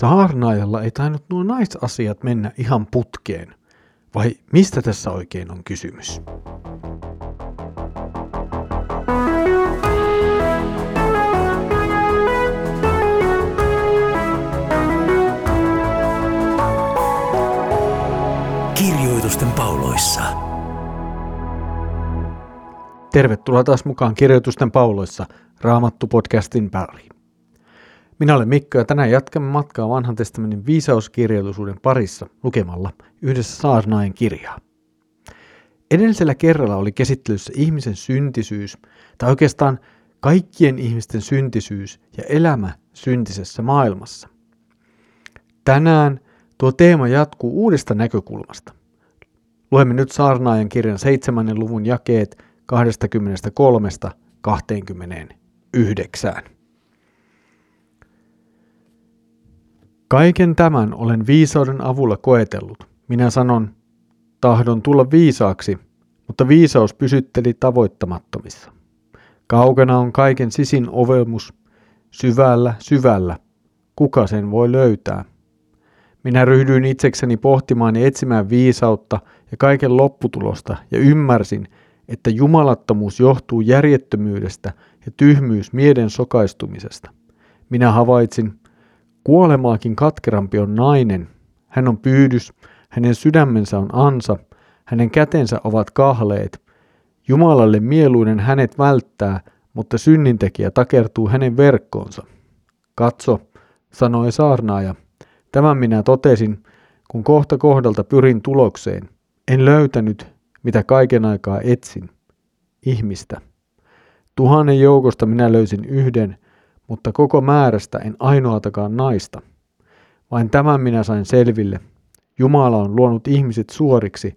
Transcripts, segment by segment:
Saarnaajalla ei tainnut nuo naisasiat mennä ihan putkeen. Vai mistä tässä oikein on kysymys? Kirjoitusten pauloissa. Tervetuloa taas mukaan Kirjoitusten pauloissa Raamattu-podcastin pariin. Minä olen Mikko ja tänään jatkamme matkaa vanhan testamentin viisauskirjallisuuden parissa lukemalla yhdessä Saarnaen kirjaa. Edellisellä kerralla oli käsittelyssä ihmisen syntisyys, tai oikeastaan kaikkien ihmisten syntisyys ja elämä syntisessä maailmassa. Tänään tuo teema jatkuu uudesta näkökulmasta. Luemme nyt Saarnaajan kirjan 7. luvun jakeet 23-29. Kaiken tämän olen viisauden avulla koetellut. Minä sanon, tahdon tulla viisaaksi, mutta viisaus pysytteli tavoittamattomissa. Kaukana on kaiken sisin ovelmus, syvällä, syvällä. Kuka sen voi löytää? Minä ryhdyin itsekseni pohtimaan ja etsimään viisautta ja kaiken lopputulosta ja ymmärsin, että jumalattomuus johtuu järjettömyydestä ja tyhmyys mieden sokaistumisesta. Minä havaitsin, Kuolemaakin katkerampi on nainen. Hän on pyydys, hänen sydämensä on ansa, hänen kätensä ovat kahleet. Jumalalle mieluinen hänet välttää, mutta synnintekijä takertuu hänen verkkoonsa. Katso, sanoi saarnaaja, tämän minä totesin, kun kohta kohdalta pyrin tulokseen. En löytänyt, mitä kaiken aikaa etsin. Ihmistä. Tuhannen joukosta minä löysin yhden, mutta koko määrästä en ainoatakaan naista. Vain tämän minä sain selville. Jumala on luonut ihmiset suoriksi,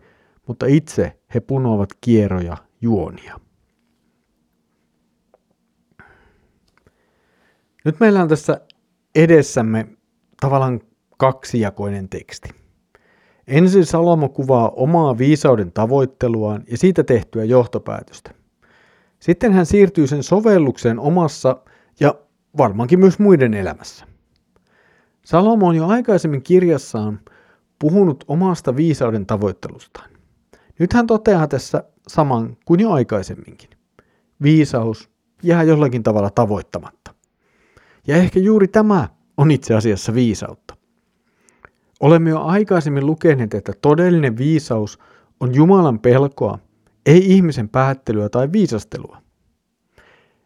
mutta itse he punoavat kierroja juonia. Nyt meillä on tässä edessämme tavallaan kaksijakoinen teksti. Ensin Salomo kuvaa omaa viisauden tavoitteluaan ja siitä tehtyä johtopäätöstä. Sitten hän siirtyy sen sovellukseen omassa ja varmaankin myös muiden elämässä. Salomo on jo aikaisemmin kirjassaan puhunut omasta viisauden tavoittelustaan. Nyt hän toteaa tässä saman kuin jo aikaisemminkin. Viisaus jää jollakin tavalla tavoittamatta. Ja ehkä juuri tämä on itse asiassa viisautta. Olemme jo aikaisemmin lukeneet, että todellinen viisaus on Jumalan pelkoa, ei ihmisen päättelyä tai viisastelua.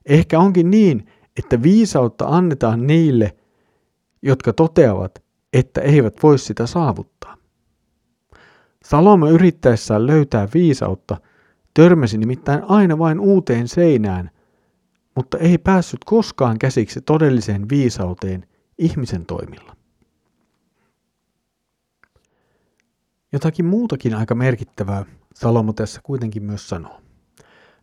Ehkä onkin niin, että viisautta annetaan niille, jotka toteavat, että eivät voi sitä saavuttaa. Salomo yrittäessään löytää viisautta törmäsi nimittäin aina vain uuteen seinään, mutta ei päässyt koskaan käsiksi todelliseen viisauteen ihmisen toimilla. Jotakin muutakin aika merkittävää Salomo tässä kuitenkin myös sanoo.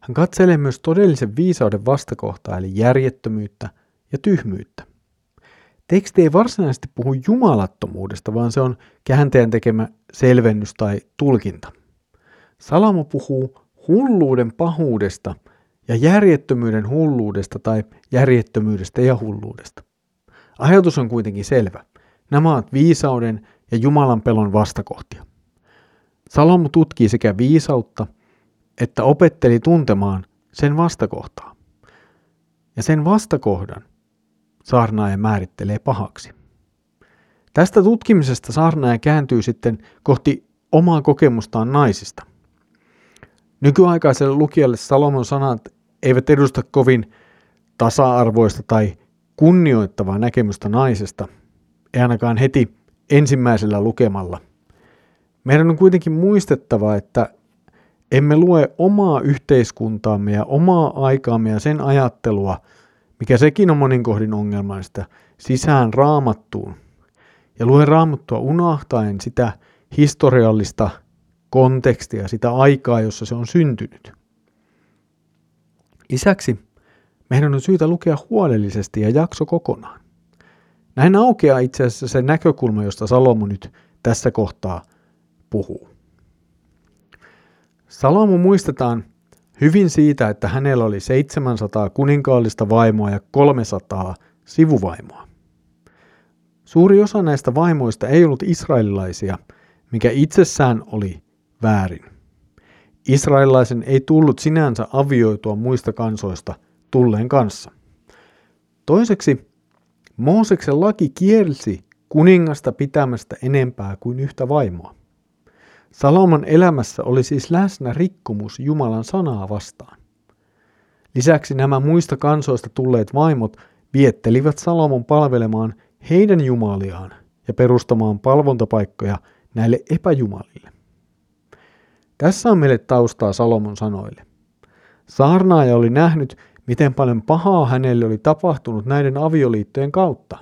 Hän katselee myös todellisen viisauden vastakohtaa eli järjettömyyttä ja tyhmyyttä. Teksti ei varsinaisesti puhu jumalattomuudesta, vaan se on käänteen tekemä selvennys tai tulkinta. Salamo puhuu hulluuden pahuudesta ja järjettömyyden hulluudesta tai järjettömyydestä ja hulluudesta. Ajatus on kuitenkin selvä. Nämä ovat viisauden ja Jumalan pelon vastakohtia. Salomo tutkii sekä viisautta että opetteli tuntemaan sen vastakohtaa. Ja sen vastakohdan saarnaaja määrittelee pahaksi. Tästä tutkimisesta saarnaaja kääntyy sitten kohti omaa kokemustaan naisista. Nykyaikaiselle lukijalle Salomon sanat eivät edusta kovin tasa-arvoista tai kunnioittavaa näkemystä naisesta, ei ainakaan heti ensimmäisellä lukemalla. Meidän on kuitenkin muistettava, että emme lue omaa yhteiskuntaamme ja omaa aikaamme ja sen ajattelua, mikä sekin on monin kohdin ongelmaista, sisään raamattuun. Ja lue raamattua unohtaen sitä historiallista kontekstia, sitä aikaa, jossa se on syntynyt. Lisäksi meidän on syytä lukea huolellisesti ja jakso kokonaan. Näin aukeaa itse asiassa se näkökulma, josta Salomo nyt tässä kohtaa puhuu. Salomo muistetaan hyvin siitä, että hänellä oli 700 kuninkaallista vaimoa ja 300 sivuvaimoa. Suuri osa näistä vaimoista ei ollut israelilaisia, mikä itsessään oli väärin. Israelilaisen ei tullut sinänsä avioitua muista kansoista tulleen kanssa. Toiseksi Mooseksen laki kielsi kuningasta pitämästä enempää kuin yhtä vaimoa. Salomon elämässä oli siis läsnä rikkomus Jumalan sanaa vastaan. Lisäksi nämä muista kansoista tulleet vaimot viettelivät Salomon palvelemaan heidän jumaliaan ja perustamaan palvontapaikkoja näille epäjumalille. Tässä on meille taustaa Salomon sanoille. Saarnaaja oli nähnyt, miten paljon pahaa hänelle oli tapahtunut näiden avioliittojen kautta.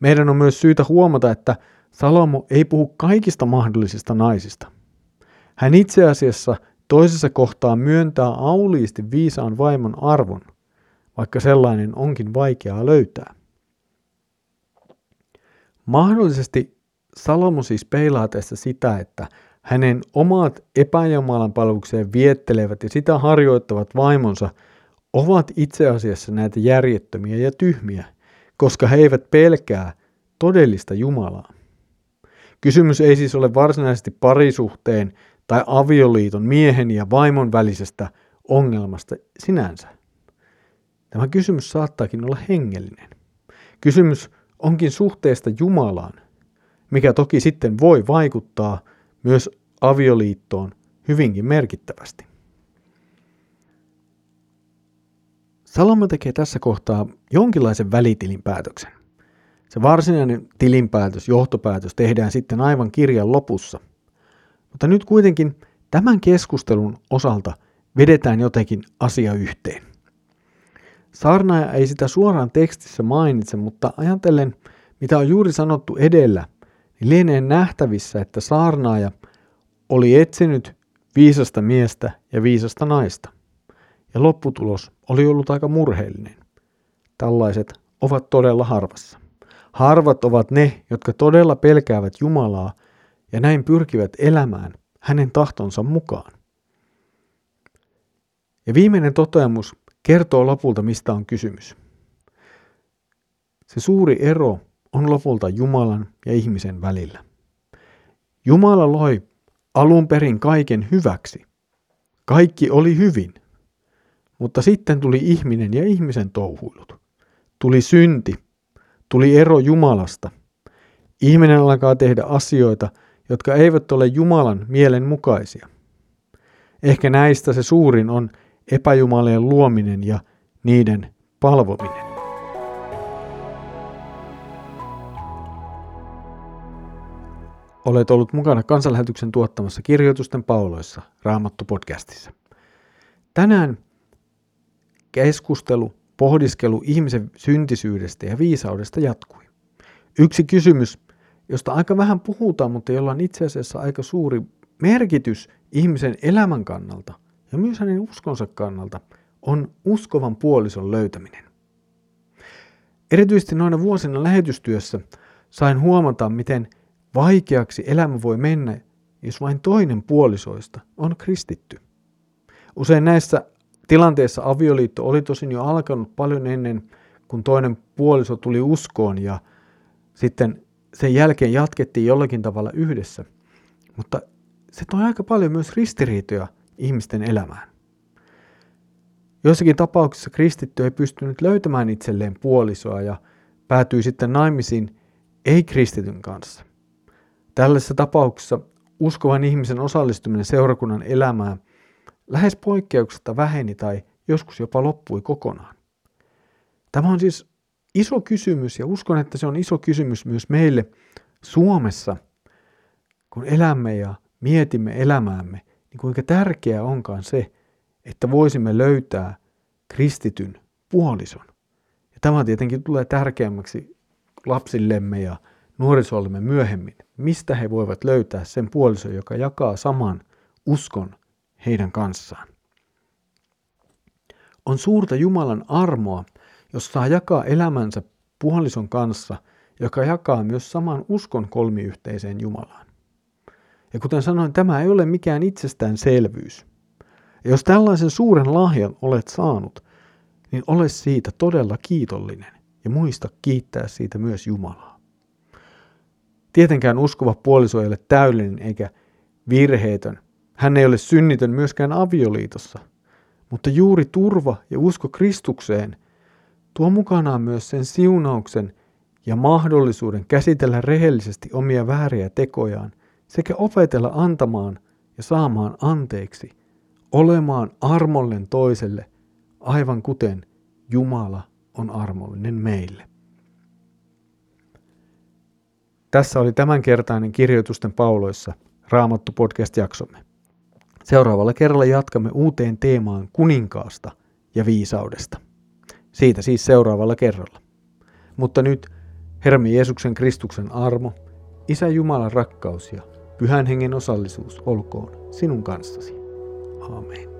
Meidän on myös syytä huomata, että Salomo ei puhu kaikista mahdollisista naisista. Hän itse asiassa toisessa kohtaa myöntää auliisti viisaan vaimon arvon, vaikka sellainen onkin vaikeaa löytää. Mahdollisesti Salomo siis peilaa tässä sitä, että hänen omat epäjumalan palvelukseen viettelevät ja sitä harjoittavat vaimonsa ovat itse asiassa näitä järjettömiä ja tyhmiä, koska he eivät pelkää todellista Jumalaa. Kysymys ei siis ole varsinaisesti parisuhteen tai avioliiton miehen ja vaimon välisestä ongelmasta sinänsä. Tämä kysymys saattaakin olla hengellinen. Kysymys onkin suhteesta Jumalaan, mikä toki sitten voi vaikuttaa myös avioliittoon hyvinkin merkittävästi. Salomo tekee tässä kohtaa jonkinlaisen välitilinpäätöksen. Se varsinainen tilinpäätös, johtopäätös tehdään sitten aivan kirjan lopussa. Mutta nyt kuitenkin tämän keskustelun osalta vedetään jotenkin asia yhteen. Saarnaaja ei sitä suoraan tekstissä mainitse, mutta ajatellen, mitä on juuri sanottu edellä, niin lienee nähtävissä, että saarnaaja oli etsinyt viisasta miestä ja viisasta naista. Ja lopputulos oli ollut aika murheellinen. Tällaiset ovat todella harvassa. Harvat ovat ne, jotka todella pelkäävät Jumalaa ja näin pyrkivät elämään hänen tahtonsa mukaan. Ja viimeinen toteamus kertoo lopulta, mistä on kysymys. Se suuri ero on lopulta Jumalan ja ihmisen välillä. Jumala loi alun perin kaiken hyväksi. Kaikki oli hyvin. Mutta sitten tuli ihminen ja ihmisen touhuilut. Tuli synti. Tuli ero Jumalasta. Ihminen alkaa tehdä asioita, jotka eivät ole Jumalan mielen mukaisia. Ehkä näistä se suurin on epäjumalien luominen ja niiden palvominen. Olet ollut mukana kansanlähetyksen tuottamassa kirjoitusten pauloissa Raamattu-podcastissa. Tänään keskustelu, pohdiskelu ihmisen syntisyydestä ja viisaudesta jatkui. Yksi kysymys, josta aika vähän puhutaan, mutta jolla on itse asiassa aika suuri merkitys ihmisen elämän kannalta ja myös hänen uskonsa kannalta, on uskovan puolison löytäminen. Erityisesti noina vuosina lähetystyössä sain huomata, miten vaikeaksi elämä voi mennä, jos vain toinen puolisoista on kristitty. Usein näissä tilanteissa avioliitto oli tosin jo alkanut paljon ennen kuin toinen puoliso tuli uskoon ja sitten sen jälkeen jatkettiin jollakin tavalla yhdessä. Mutta se toi aika paljon myös ristiriitoja ihmisten elämään. Joissakin tapauksissa kristitty ei pystynyt löytämään itselleen puolisoa ja päätyi sitten naimisiin ei-kristityn kanssa. Tällaisessa tapauksessa uskovan ihmisen osallistuminen seurakunnan elämään lähes poikkeuksetta väheni tai joskus jopa loppui kokonaan. Tämä on siis iso kysymys ja uskon, että se on iso kysymys myös meille Suomessa, kun elämme ja mietimme elämäämme, niin kuinka tärkeää onkaan se, että voisimme löytää kristityn puolison. Ja tämä tietenkin tulee tärkeämmäksi lapsillemme ja nuorisollemme myöhemmin, mistä he voivat löytää sen puolison, joka jakaa saman uskon heidän kanssaan. On suurta Jumalan armoa, jos saa jakaa elämänsä puolison kanssa, joka jakaa myös saman uskon kolmiyhteiseen Jumalaan. Ja kuten sanoin, tämä ei ole mikään itsestäänselvyys. Ja jos tällaisen suuren lahjan olet saanut, niin ole siitä todella kiitollinen ja muista kiittää siitä myös Jumalaa. Tietenkään uskova puoliso ei ole täydellinen eikä virheetön. Hän ei ole synnitön myöskään avioliitossa. Mutta juuri turva ja usko Kristukseen tuo mukanaan myös sen siunauksen ja mahdollisuuden käsitellä rehellisesti omia vääriä tekojaan sekä opetella antamaan ja saamaan anteeksi, olemaan armollinen toiselle, aivan kuten Jumala on armollinen meille. Tässä oli tämänkertainen kirjoitusten pauloissa Raamattu podcast-jaksomme. Seuraavalla kerralla jatkamme uuteen teemaan kuninkaasta ja viisaudesta. Siitä siis seuraavalla kerralla. Mutta nyt Hermi Jeesuksen Kristuksen armo, Isä Jumalan rakkaus ja Pyhän Hengen osallisuus olkoon sinun kanssasi. Amen.